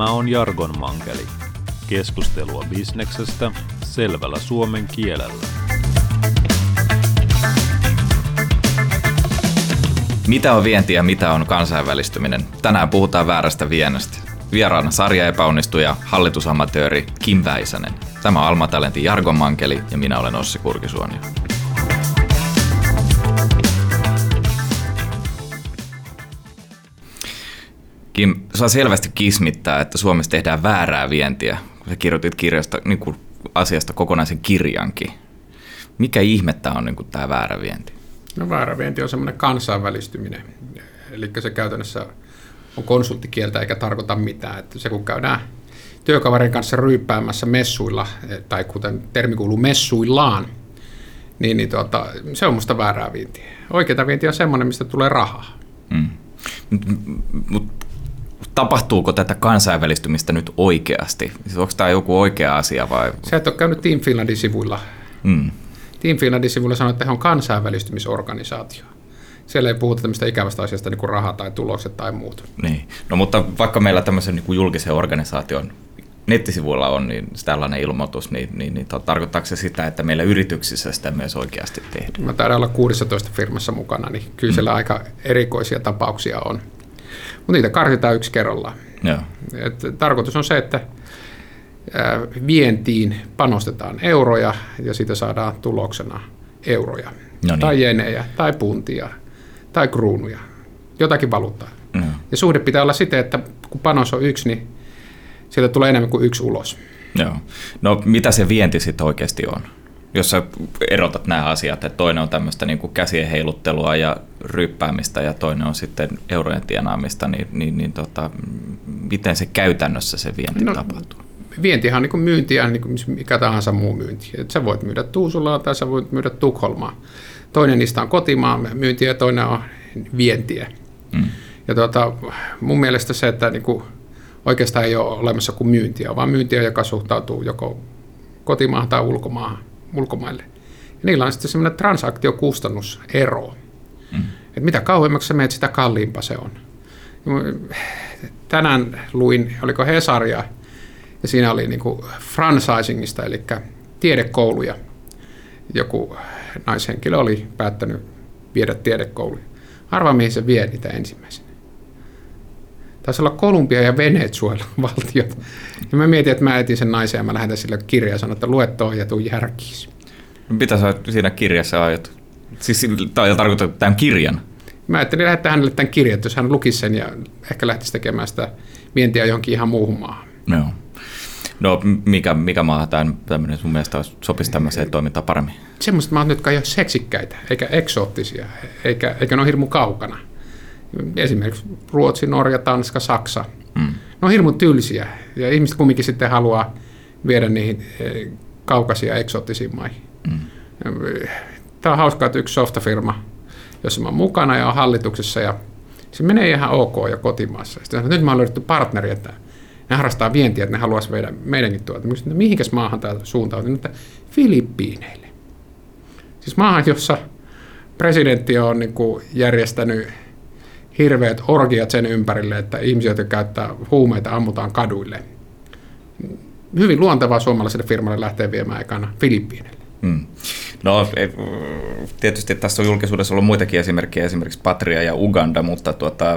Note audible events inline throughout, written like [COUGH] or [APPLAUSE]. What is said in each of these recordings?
Tämä on Jargon Mankeli. Keskustelua bisneksestä selvällä suomen kielellä. Mitä on vienti ja mitä on kansainvälistyminen? Tänään puhutaan väärästä vienestä. Vieraana sarja epäonnistuja, hallitusamatööri Kim Väisänen. Tämä on Alma Talentin Jargon Mankeli ja minä olen Ossi Kurkisuoni. Kim, saa selvästi kismittää, että Suomessa tehdään väärää vientiä. Sä kirjoitit kirjasta, niin kuin asiasta kokonaisen kirjankin. Mikä ihmettä on niin kuin tämä väärä vienti? No väärä vienti on semmoinen kansainvälistyminen. Eli se käytännössä on konsulttikieltä eikä tarkoita mitään. Että se kun käydään työkaverin kanssa ryyppäämässä messuilla, tai kuten termi kuuluu messuillaan, niin, niin tuota, se on musta väärää vientiä. Oikeita vientiä on semmoinen, mistä tulee rahaa. Mm. Mut tapahtuuko tätä kansainvälistymistä nyt oikeasti? Siis onko tämä joku oikea asia vai? Sä et ole käynyt Team Finlandin sivuilla. Mm. Team Finlandin sivuilla sanoo, että he on kansainvälistymisorganisaatio. Siellä ei puhuta tämmöistä ikävästä asiasta niin kuin raha tai tulokset tai muut. Niin. No mutta vaikka meillä tämmöisen niin kuin julkisen organisaation nettisivuilla on niin tällainen ilmoitus, niin, niin, niin tarkoittaako se sitä, että meillä yrityksissä sitä myös oikeasti tehdään? Mä taidan olla 16 firmassa mukana, niin kyllä siellä mm. aika erikoisia tapauksia on. Mutta niitä karsitaan yksi kerrallaan. Joo. Et tarkoitus on se, että vientiin panostetaan euroja ja siitä saadaan tuloksena euroja. No niin. Tai jenejä, tai puntia, tai kruunuja. Jotakin valuuttaa. No. Ja suhde pitää olla siten, että kun panos on yksi, niin sieltä tulee enemmän kuin yksi ulos. Joo. No mitä se vienti sitten oikeasti on? jos sä erotat nämä asiat, että toinen on tämmöistä niin kuin käsien heiluttelua ja ryppäämistä ja toinen on sitten eurojen tienaamista, niin, niin, niin tota, miten se käytännössä se vienti no, tapahtuu? Vientihan on niin kuin myyntiä, niin kuin mikä tahansa muu myynti. Et sä voit myydä Tuusulaa tai sä voit myydä Tukholmaa. Toinen niistä on kotimaan myyntiä ja toinen on vientiä. Mm. Ja tuota, mun mielestä se, että niin kuin oikeastaan ei ole olemassa kuin myyntiä, vaan myyntiä, joka suhtautuu joko kotimaahan tai ulkomaahan ulkomaille. Ja niillä on sitten semmoinen transaktiokustannusero. Mm. Että mitä kauemmaksi sä menet, sitä kalliimpa se on. Tänään luin, oliko Hesaria, ja siinä oli niin kuin franchisingista, eli tiedekouluja. Joku naishenkilö oli päättänyt viedä tiedekouluja. Arvaa, mihin se vie niitä ensimmäisenä. Taisi olla Kolumbia ja Venezuela [LAUGHS] valtiot. Ja mä mietin, että mä etin sen naisen ja mä lähetän sille kirjaa ja sanon, että lue toi ja tuu järkiisi. Mitä sä siinä kirjassa aiot? Siis tämä tarkoittaa tämän kirjan? Mä ajattelin lähettää hänelle tämän kirjan, että jos hän lukisi sen ja ehkä lähtisi tekemään sitä vientiä johonkin ihan muuhun maahan. Joo. No mikä, mikä maa tämmöinen sun mielestä sopisi tämmöiseen toimintaan paremmin? Semmoiset maat, jotka ei ole seksikkäitä, eikä eksoottisia, eikä, eikä ne ole hirmu kaukana. Esimerkiksi Ruotsi, Norja, Tanska, Saksa. Mm. Ne on hirmu tylsiä ja ihmiset kumminkin sitten haluaa viedä niihin eh, kaukaisia eksoottisiin maihin. Mm. Tämä on hauskaa, että yksi softafirma, jossa mä oon mukana ja on hallituksessa ja se menee ihan ok ja kotimaassa. Sitten nyt mä oon löydetty partneri, että ne harrastaa vientiä, että ne haluaisi meidän, meidänkin tuota. Mä kysyin, mihinkäs maahan tämä suuntautuu? Että Filippiineille. Siis maahan, jossa presidentti on niin kuin järjestänyt hirveät orgiat sen ympärille, että ihmisiä, jotka käyttää huumeita, ammutaan kaduille. Hyvin luontevaa suomalaiselle firmalle lähteä viemään ekana Filippiineille. Hmm. No tietysti tässä on julkisuudessa ollut muitakin esimerkkejä, esimerkiksi Patria ja Uganda, mutta tuota,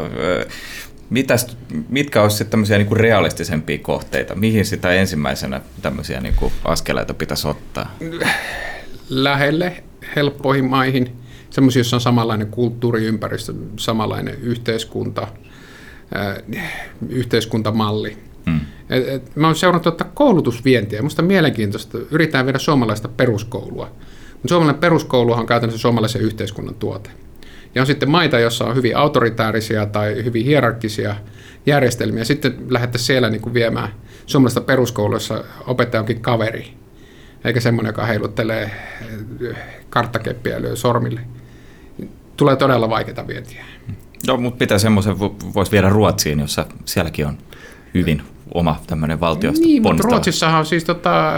mitäs, mitkä olisivat tämmöisiä niin kuin realistisempia kohteita? Mihin sitä ensimmäisenä tämmöisiä niin kuin askeleita pitäisi ottaa? Lähelle, helppoihin maihin – semmoisia, joissa on samanlainen kulttuuriympäristö, samanlainen yhteiskunta, äh, yhteiskuntamalli. Hmm. Et, et, mä oon seurannut tuota koulutusvientiä. Minusta on mielenkiintoista. Yritetään viedä suomalaista peruskoulua. Mutta suomalainen peruskoulu on käytännössä suomalaisen yhteiskunnan tuote. Ja on sitten maita, joissa on hyvin autoritäärisiä tai hyvin hierarkkisia järjestelmiä. Sitten lähdettäisiin siellä niin kuin viemään suomalaista peruskoulussa opettaja onkin kaveri, eikä semmoinen, joka heiluttelee karttakeppiä ja lyö sormille tulee todella vaikeita vientiä. No, mutta mitä semmoisen voisi viedä Ruotsiin, jossa sielläkin on hyvin oma tämmöinen valtiosta Niin, mutta Ruotsissahan on siis tota,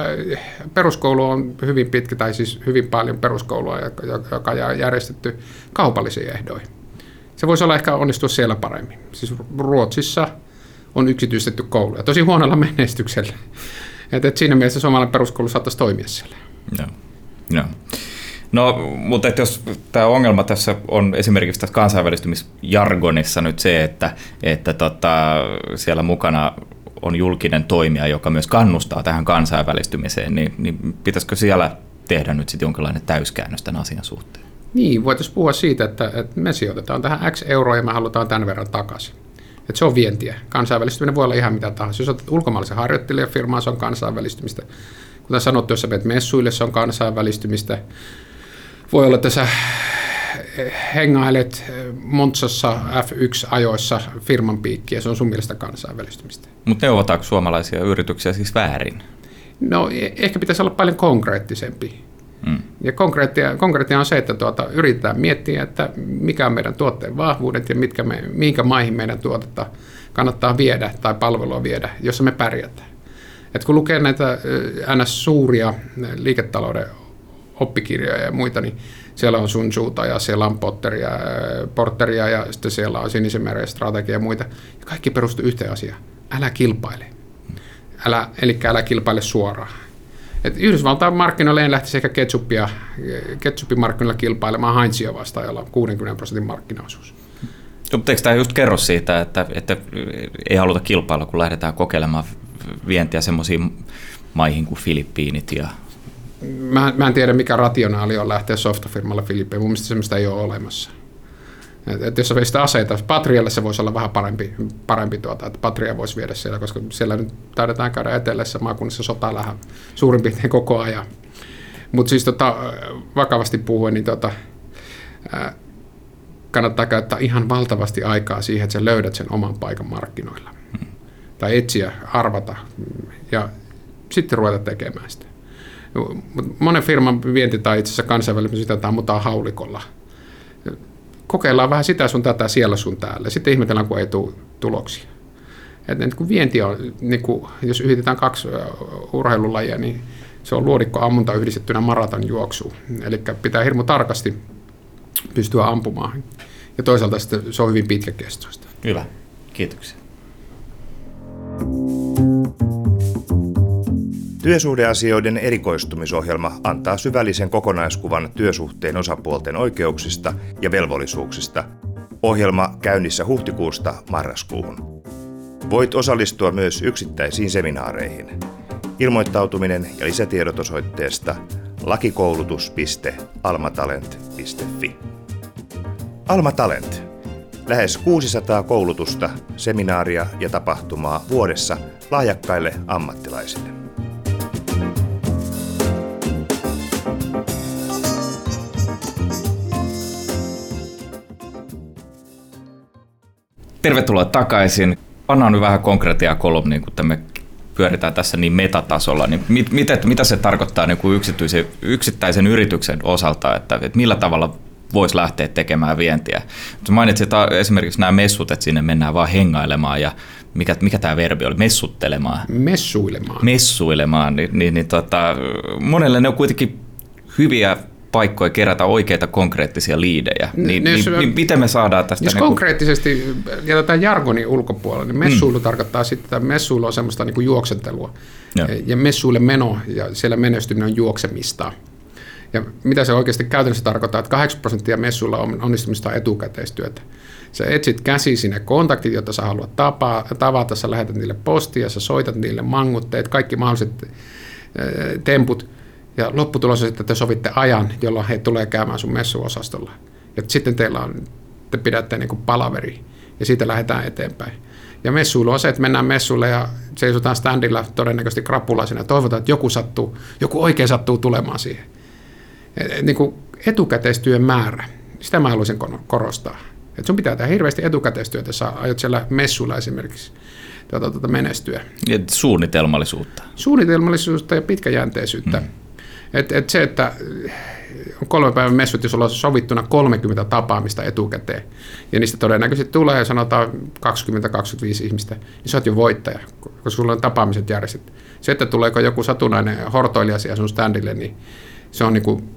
peruskoulu on hyvin pitkä, tai siis hyvin paljon peruskoulua, joka on järjestetty kaupallisiin ehdoihin. Se voisi olla ehkä onnistua siellä paremmin. Siis Ruotsissa on yksityistetty kouluja. Tosi huonolla [LAUGHS] menestyksellä. Et, et siinä mielessä suomalainen peruskoulu saattaisi toimia siellä. Joo. Joo. No, mutta että jos tämä ongelma tässä on esimerkiksi tässä kansainvälistymisjargonissa nyt se, että, että tota, siellä mukana on julkinen toimija, joka myös kannustaa tähän kansainvälistymiseen, niin, niin pitäisikö siellä tehdä nyt sitten jonkinlainen täyskäännös tämän asian suhteen? Niin, voitaisiin puhua siitä, että, että me sijoitetaan tähän X euroa ja me halutaan tämän verran takaisin. Että se on vientiä. Kansainvälistyminen voi olla ihan mitä tahansa. Jos otat ulkomaalaisen harjoittelijafirmaan, se on kansainvälistymistä. Kuten sanottu, jos sä menet messuille, se on kansainvälistymistä. Voi olla, että sä hengailet Montsassa F1-ajoissa firman piikkiä, se on sun mielestä kansainvälistymistä. Mutta neuvotetaanko suomalaisia yrityksiä siis väärin? No e- ehkä pitäisi olla paljon konkreettisempi. Mm. Ja konkreettia, konkreettia on se, että tuota, yritetään miettiä, että mikä on meidän tuotteen vahvuudet ja mitkä me, minkä maihin meidän tuotetta kannattaa viedä tai palvelua viedä, jossa me pärjätään. Et kun lukee näitä ns. suuria liiketalouden oppikirjoja ja muita, niin siellä on Sun Tzuta ja siellä on Potteria, Porteria ja sitten siellä on Sinisen meren strategia ja muita. Ja kaikki perustuu yhteen asiaan. Älä kilpaile. Älä, eli älä kilpaile suoraan. Et Yhdysvaltain markkinoille en lähtisi ehkä ketsuppia, ketsuppimarkkinoilla kilpailemaan Heinzia vastaan, jolla on 60 prosentin markkinaosuus. No, mutta eikö tämä just kerro siitä, että, että ei haluta kilpailla, kun lähdetään kokeilemaan vientiä semmoisiin maihin kuin Filippiinit ja Mä, mä en tiedä, mikä rationaali on lähteä softafirmalle Filippiin. Mun mielestä semmoista ei ole olemassa. Et, et jos sä aseita, Patrialle se voisi olla vähän parempi, parempi tuota, että Patria voisi viedä siellä, koska siellä nyt taidetaan käydä etelässä maakunnassa sota lähden suurin piirtein koko ajan. Mutta siis tota, vakavasti puhuen, niin tota, ää, kannattaa käyttää ihan valtavasti aikaa siihen, että sä löydät sen oman paikan markkinoilla. Hmm. Tai etsiä, arvata ja sitten ruveta tekemään sitä. Monen firman vienti tai itse asiassa kansainvälisesti sitä ammutaan haulikolla – kokeillaan vähän sitä sun tätä siellä sun täällä. Sitten ihmetellään, kun ei tule tuloksia. Et, et kun vienti on, niin kun, jos yhdistetään kaksi urheilulajia, niin se on luodikko ammunta yhdistettynä maratonjuoksuun. Eli pitää hirmu tarkasti pystyä ampumaan. Ja toisaalta sitten se on hyvin pitkäkestoista. Hyvä, kiitoksia. Työsuhdeasioiden erikoistumisohjelma antaa syvällisen kokonaiskuvan työsuhteen osapuolten oikeuksista ja velvollisuuksista. Ohjelma käynnissä huhtikuusta marraskuuhun. Voit osallistua myös yksittäisiin seminaareihin. Ilmoittautuminen ja lisätiedot osoitteesta lakikoulutus.almatalent.fi. Alma Talent. Lähes 600 koulutusta, seminaaria ja tapahtumaa vuodessa lahjakkaille ammattilaisille. Tervetuloa takaisin. Pannaan nyt vähän konkretiaa kolumniin, kun me pyöritään tässä niin metatasolla. Niin mit, mitä, mitä se tarkoittaa niin kuin yksityisen, yksittäisen yrityksen osalta, että, että millä tavalla voisi lähteä tekemään vientiä. Sä mainitsit esimerkiksi nämä messut, että sinne mennään vaan hengailemaan ja mikä, mikä tämä verbi oli, messuttelemaan. Messuilemaan. Messuilemaan, niin, niin, niin tota, monelle ne on kuitenkin hyviä paikkoja kerätä oikeita konkreettisia liidejä. Niin, niin, jos, niin miten me saadaan tästä... Jos niin konkreettisesti jätetään jargonin ulkopuolelle, niin messuilu mm. tarkoittaa sitten, että messuilu on semmoista niin kuin juoksentelua. Ja. ja messuille meno ja siellä menestyminen on juoksemista. Ja mitä se oikeasti käytännössä tarkoittaa, että 8 prosenttia messuilla on onnistumista etukäteistyötä. Sä etsit käsi sinne kontaktit, joita sä haluat tapaa, tavata, sä lähetät niille postia, sä soitat niille mangutteet, kaikki mahdolliset temput – ja lopputulos on, että te sovitte ajan, jolloin he tulee käymään sun messuosastolla. Ja sitten teillä on, te pidätte niin kuin palaveri ja siitä lähdetään eteenpäin. Ja messuilu on se, että mennään messulle ja seisotaan standilla todennäköisesti krapulaisena ja toivotaan, että joku, sattuu, joku oikein sattuu tulemaan siihen. Niin kuin etukäteistyön määrä, sitä mä haluaisin korostaa. Että sun pitää tehdä hirveästi etukäteistyötä, jos aiot siellä messuilla esimerkiksi tuota, tuota menestyä. Ja suunnitelmallisuutta. Suunnitelmallisuutta ja pitkäjänteisyyttä. Mm. Et, et se, että on kolme päivän messut, jos ollaan sovittuna 30 tapaamista etukäteen, ja niistä todennäköisesti tulee, sanotaan 20-25 ihmistä, niin sä oot jo voittaja, koska sulla on tapaamiset järjestetty. Se, että tuleeko joku satunnainen hortoilija siihen sun standille, niin se on niin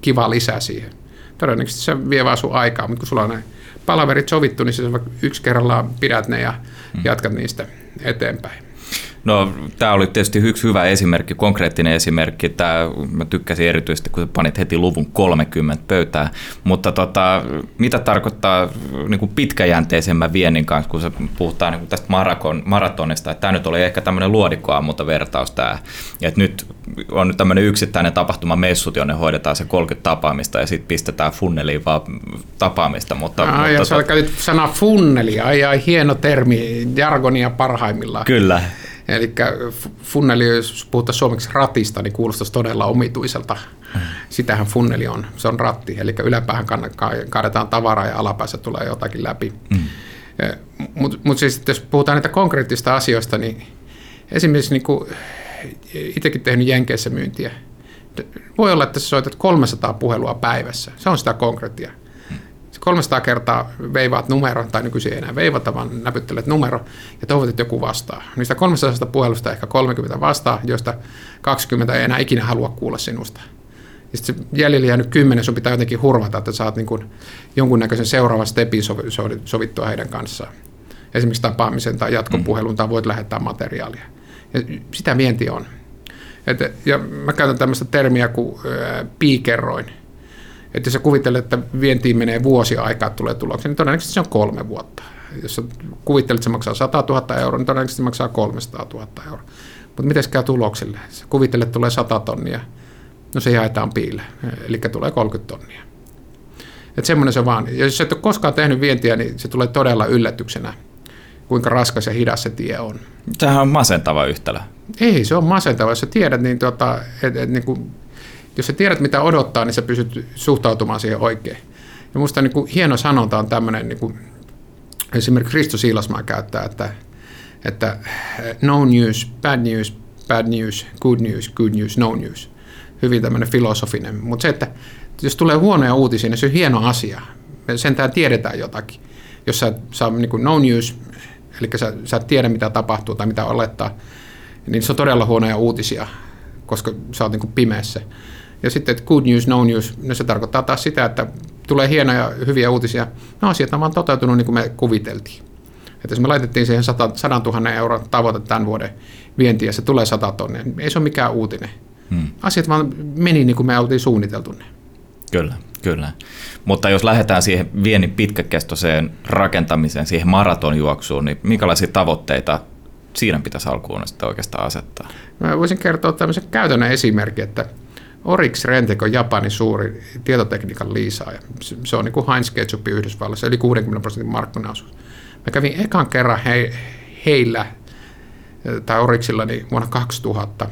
kiva lisä siihen. Todennäköisesti se vie vaan sun aikaa, mutta kun sulla on näin palaverit sovittu, niin se yksi kerrallaan pidät ne ja mm. jatkat niistä eteenpäin. No, tämä oli tietysti yksi hyvä esimerkki, konkreettinen esimerkki. Tämä, mä tykkäsin erityisesti, kun panit heti luvun 30 pöytään. Mutta tota, mitä tarkoittaa niin kuin pitkäjänteisemmän viennin kanssa, kun se puhutaan niin kuin tästä marakon, maratonista, että tämä nyt oli ehkä tämmöinen luodikkoammunta vertaus tämä. Että nyt on nyt tämmöinen yksittäinen tapahtuma messut, jonne hoidetaan se 30 tapaamista ja sitten pistetään funneliin vaan tapaamista. Mutta, Ai, mutta ja sä käytit sana funneli, ai, ai hieno termi, jargonia parhaimmillaan. Kyllä. Eli funneli, jos puhutaan suomeksi ratista, niin kuulostaisi todella omituiselta. Mm. Sitähän funneli on, se on ratti, eli yläpäähän kaadetaan tavaraa ja alapäässä tulee jotakin läpi. Mm. Mutta mut siis, jos puhutaan näitä konkreettista asioista, niin esimerkiksi niin kuin, itsekin tehnyt Jenkeissä myyntiä. Voi olla, että sä soitat 300 puhelua päivässä. Se on sitä konkreettia. 300 kertaa veivaat numero, tai nykyisin ei enää veivata, vaan näpyttelet numero, ja toivot, että joku vastaa. Niistä 300 puhelusta ehkä 30 vastaa, joista 20 ei enää ikinä halua kuulla sinusta. Ja sitten se jäljellä jäänyt 10, sun pitää jotenkin hurvata, että saat niin kuin jonkunnäköisen seuraavan stepin sovittua heidän kanssaan. Esimerkiksi tapaamisen tai jatkopuhelun, tai voit lähettää materiaalia. Ja sitä vienti on. Et, ja mä käytän tämmöistä termiä kuin ää, piikerroin että jos sä kuvittelet, että vientiin menee vuosi aikaa, tulee tuloksia, niin todennäköisesti se on kolme vuotta. Jos sä kuvittelet, että se maksaa 100 000 euroa, niin todennäköisesti se maksaa 300 000 euroa. Mutta miten käy tuloksille? Sä kuvittelet, että tulee 100 tonnia, no se jaetaan piille, eli tulee 30 tonnia. Että semmoinen se vaan. Ja jos et ole koskaan tehnyt vientiä, niin se tulee todella yllätyksenä, kuinka raskas ja hidas se tie on. Sehän on masentava yhtälö. Ei, se on masentava. Jos sä tiedät, niin, tota, et, et, niin kuin jos sä tiedät, mitä odottaa, niin sä pystyt suhtautumaan siihen oikein. Ja minusta niin hieno sanonta on tämmöinen, niin kuin, esimerkiksi Risto Siilasmaa käyttää, että, että no news, bad news, bad news, good news, good news, no news. Hyvin tämmöinen filosofinen. Mutta se, että jos tulee huonoja uutisia, niin se on hieno asia. Me sentään tiedetään jotakin. Jos sä saa niin kuin no news, eli sä, sä et tiedä mitä tapahtuu tai mitä olettaa, niin se on todella huonoja uutisia, koska sä oot niin kuin pimeässä. Ja sitten että good news, no news, no se tarkoittaa taas sitä, että tulee hienoja, hyviä uutisia. No asiat on vaan toteutunut niin kuin me kuviteltiin. Että jos me laitettiin siihen 100, 100 000 euron tavoite tämän vuoden vientiä ja se tulee 100 tonnia, niin ei se ole mikään uutinen. Hmm. Asiat vaan meni niin kuin me oltiin suunniteltu ne. Kyllä, kyllä. Mutta jos lähdetään siihen viennin pitkäkestoiseen rakentamiseen, siihen maratonjuoksuun, niin minkälaisia tavoitteita siinä pitäisi alkuun sitten oikeastaan asettaa? Mä voisin kertoa tämmöisen käytännön esimerkin, että – Orix Rentec on Japanin suuri tietotekniikan liisaaja. Se on niin kuin Heinz Ketchup Yhdysvalloissa, eli 60 prosentin markkinaosuus. Mä kävin ekan kerran he, heillä, tai Orixilla, niin vuonna 2000,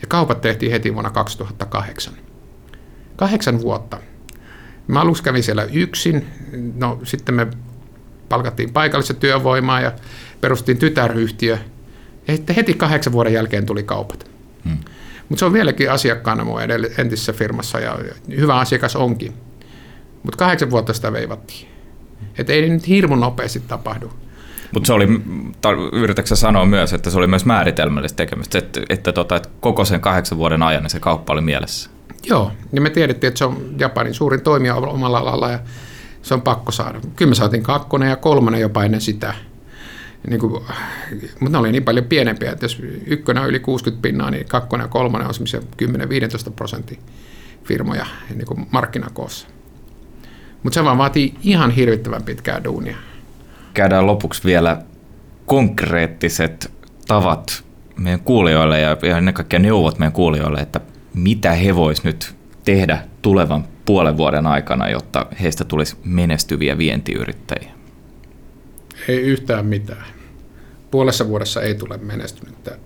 ja kaupat tehtiin heti vuonna 2008. Kahdeksan vuotta. Mä aluksi kävin siellä yksin, no sitten me palkattiin paikallista työvoimaa ja perustiin tytäryhtiö, ja sitten heti kahdeksan vuoden jälkeen tuli kaupat. Hmm. Mutta se on vieläkin asiakkaana mun entisessä firmassa ja hyvä asiakas onkin. Mutta kahdeksan vuotta sitä veivattiin. Että ei nyt hirmu nopeasti tapahdu. Mutta se oli, yritätkö sanoa myös, että se oli myös määritelmällistä tekemistä, että, että, tota, että koko sen kahdeksan vuoden ajan niin se kauppa oli mielessä? Joo, niin me tiedettiin, että se on Japanin suurin toimija omalla alalla ja se on pakko saada. Kyllä me saatiin kakkonen ja kolmonen jopa ennen sitä – niin kuin, mutta ne oli niin paljon pienempiä, että jos ykkönen on yli 60 pinnaa, niin kakkonen ja kolmonen on semmoisia 10-15 prosentin firmoja niin kuin markkinakoossa. Mutta se vaan vaatii ihan hirvittävän pitkää duunia. Käydään lopuksi vielä konkreettiset tavat meidän kuulijoille ja, ennen kaikkea neuvot meidän kuulijoille, että mitä he vois nyt tehdä tulevan puolen vuoden aikana, jotta heistä tulisi menestyviä vientiyrittäjiä? Ei yhtään mitään. Puolessa vuodessa ei tule menestynyttä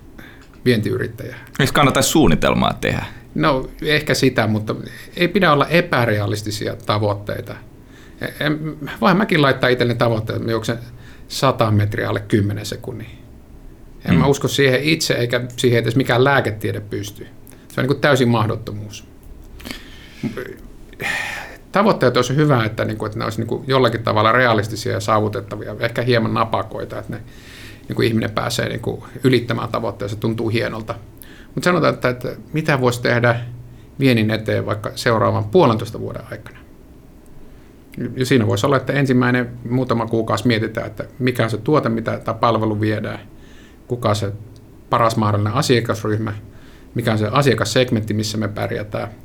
vientiyrittäjää. Eikö kannattaisi suunnitelmaa tehdä? No ehkä sitä, mutta ei pidä olla epärealistisia tavoitteita. Voin mäkin laittaa itselleni tavoitteet, että juoksen 100 metriä alle 10 sekunnin. En hmm. mä usko siihen itse, eikä siihen edes mikään lääketiede pysty. Se on niin kuin täysin mahdottomuus tavoitteet olisi hyvä, että, niin kuin, että ne olisi niin kuin jollakin tavalla realistisia ja saavutettavia, ehkä hieman napakoita, että ne, niin kuin ihminen pääsee niin kuin ylittämään tavoitteet, se tuntuu hienolta. Mutta sanotaan, että, että mitä voisi tehdä viennin eteen vaikka seuraavan puolentoista vuoden aikana. Ja siinä voisi olla, että ensimmäinen muutama kuukausi mietitään, että mikä on se tuote, mitä tämä palvelu viedään, kuka on se paras mahdollinen asiakasryhmä, mikä on se asiakassegmentti, missä me pärjätään.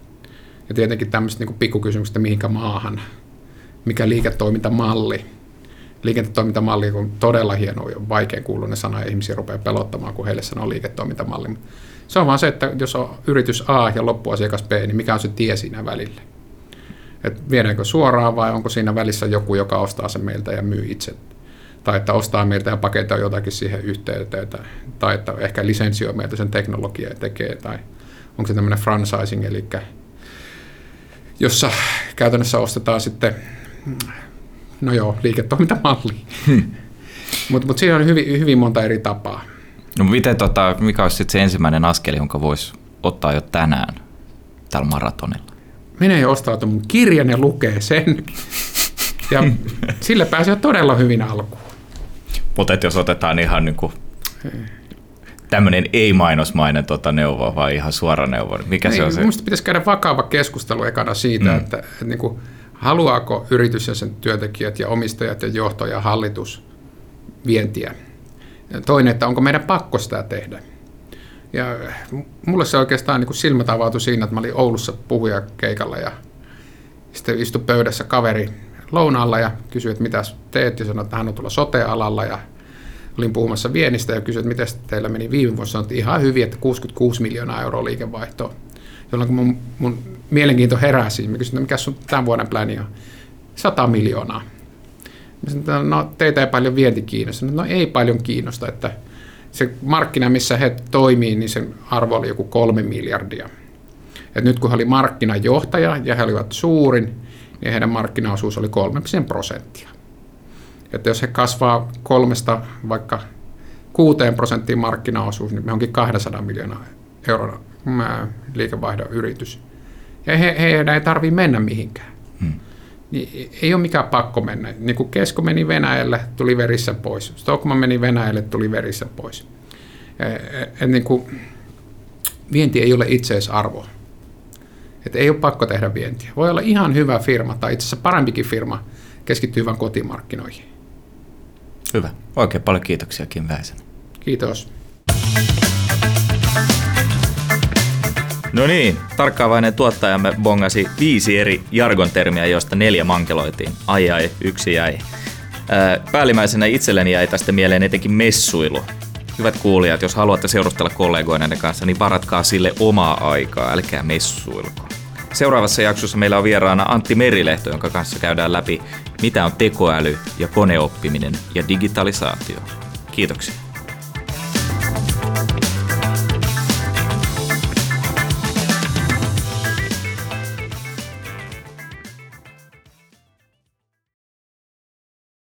Ja tietenkin tämmöiset niin pikkukysymykset, että mihinkä maahan, mikä liiketoimintamalli. Liiketoimintamalli on todella hieno ja vaikein kuulunen sana, ja ihmisiä rupeaa pelottamaan, kun heille sanoo liiketoimintamalli. Se on vaan se, että jos on yritys A ja loppuasiakas B, niin mikä on se tie siinä välillä. Et viedäänkö suoraan vai onko siinä välissä joku, joka ostaa sen meiltä ja myy itse. Tai että ostaa meiltä ja paketoi jotakin siihen yhteyteen. Tai että ehkä lisensioi meiltä sen teknologiaa ja tekee. Tai onko se tämmöinen franchising, eli jossa käytännössä ostetaan sitten, no joo, liiketoimintamalli. Hmm. Mutta mut siinä on hyvin, hyvin monta eri tapaa. No miten, tota, mikä olisi sitten se ensimmäinen askel, jonka voisi ottaa jo tänään tällä maratonilla? Menee ja ostaa mun kirjan ja lukee sen. Ja sille pääsee todella hyvin alkuun. Mutta jos otetaan ihan niin kuin tämmöinen ei-mainosmainen tota neuvo, vai ihan suora neuvo? Mikä niin, se on se? Minusta pitäisi käydä vakava keskustelu ekana siitä, mm. että, että niin kuin, haluaako yritys ja sen työntekijät ja omistajat ja johto ja hallitus vientiä. Ja toinen, että onko meidän pakko sitä tehdä. Ja mulle se oikeastaan niin silmät avautui siinä, että mä olin Oulussa puhuja keikalla ja sitten istui pöydässä kaveri lounaalla ja kysyi, että mitä teet, ja sanoi, että hän on tuolla sote-alalla ja olin puhumassa vienistä ja kysyin, että miten teillä meni viime vuonna, sanoin, että ihan hyvin, että 66 miljoonaa euroa liikevaihtoa. Jolloin mun, mun mielenkiinto heräsi, mä kysyin, että mikä sun tämän vuoden pläni on? 100 miljoonaa. Mä sanoin, no teitä ei paljon vienti kiinnosta. No ei paljon kiinnosta, että se markkina, missä he toimii, niin sen arvo oli joku kolme miljardia. Et nyt kun he oli markkinajohtaja ja he olivat suurin, niin heidän markkinaosuus oli 3 prosenttia. Että jos he kasvaa kolmesta vaikka kuuteen prosenttiin markkinaosuus, niin me onkin 200 miljoonaa euroa liikevaihdon yritys. Ja he, heidän ei tarvitse mennä mihinkään. Hmm. Niin ei ole mikään pakko mennä. Niin kuin Kesko meni Venäjälle, tuli verissä pois. Stockman meni Venäjälle, tuli verissä pois. Et niin kuin, vienti ei ole itseisarvo. Et ei ole pakko tehdä vientiä. Voi olla ihan hyvä firma tai itse asiassa parempikin firma keskittyy vain kotimarkkinoihin. Hyvä. Oikein paljon kiitoksia Kim Väisen. Kiitos. No niin, tarkkaavainen tuottajamme bongasi viisi eri jargontermiä, joista neljä mankeloitiin. Ai ai, yksi jäi. päällimmäisenä itselleni jäi tästä mieleen etenkin messuilu. Hyvät kuulijat, jos haluatte seurustella kollegoiden kanssa, niin varatkaa sille omaa aikaa, älkää messuilko. Seuraavassa jaksossa meillä on vieraana Antti Merilehto, jonka kanssa käydään läpi, mitä on tekoäly ja koneoppiminen ja digitalisaatio. Kiitoksia.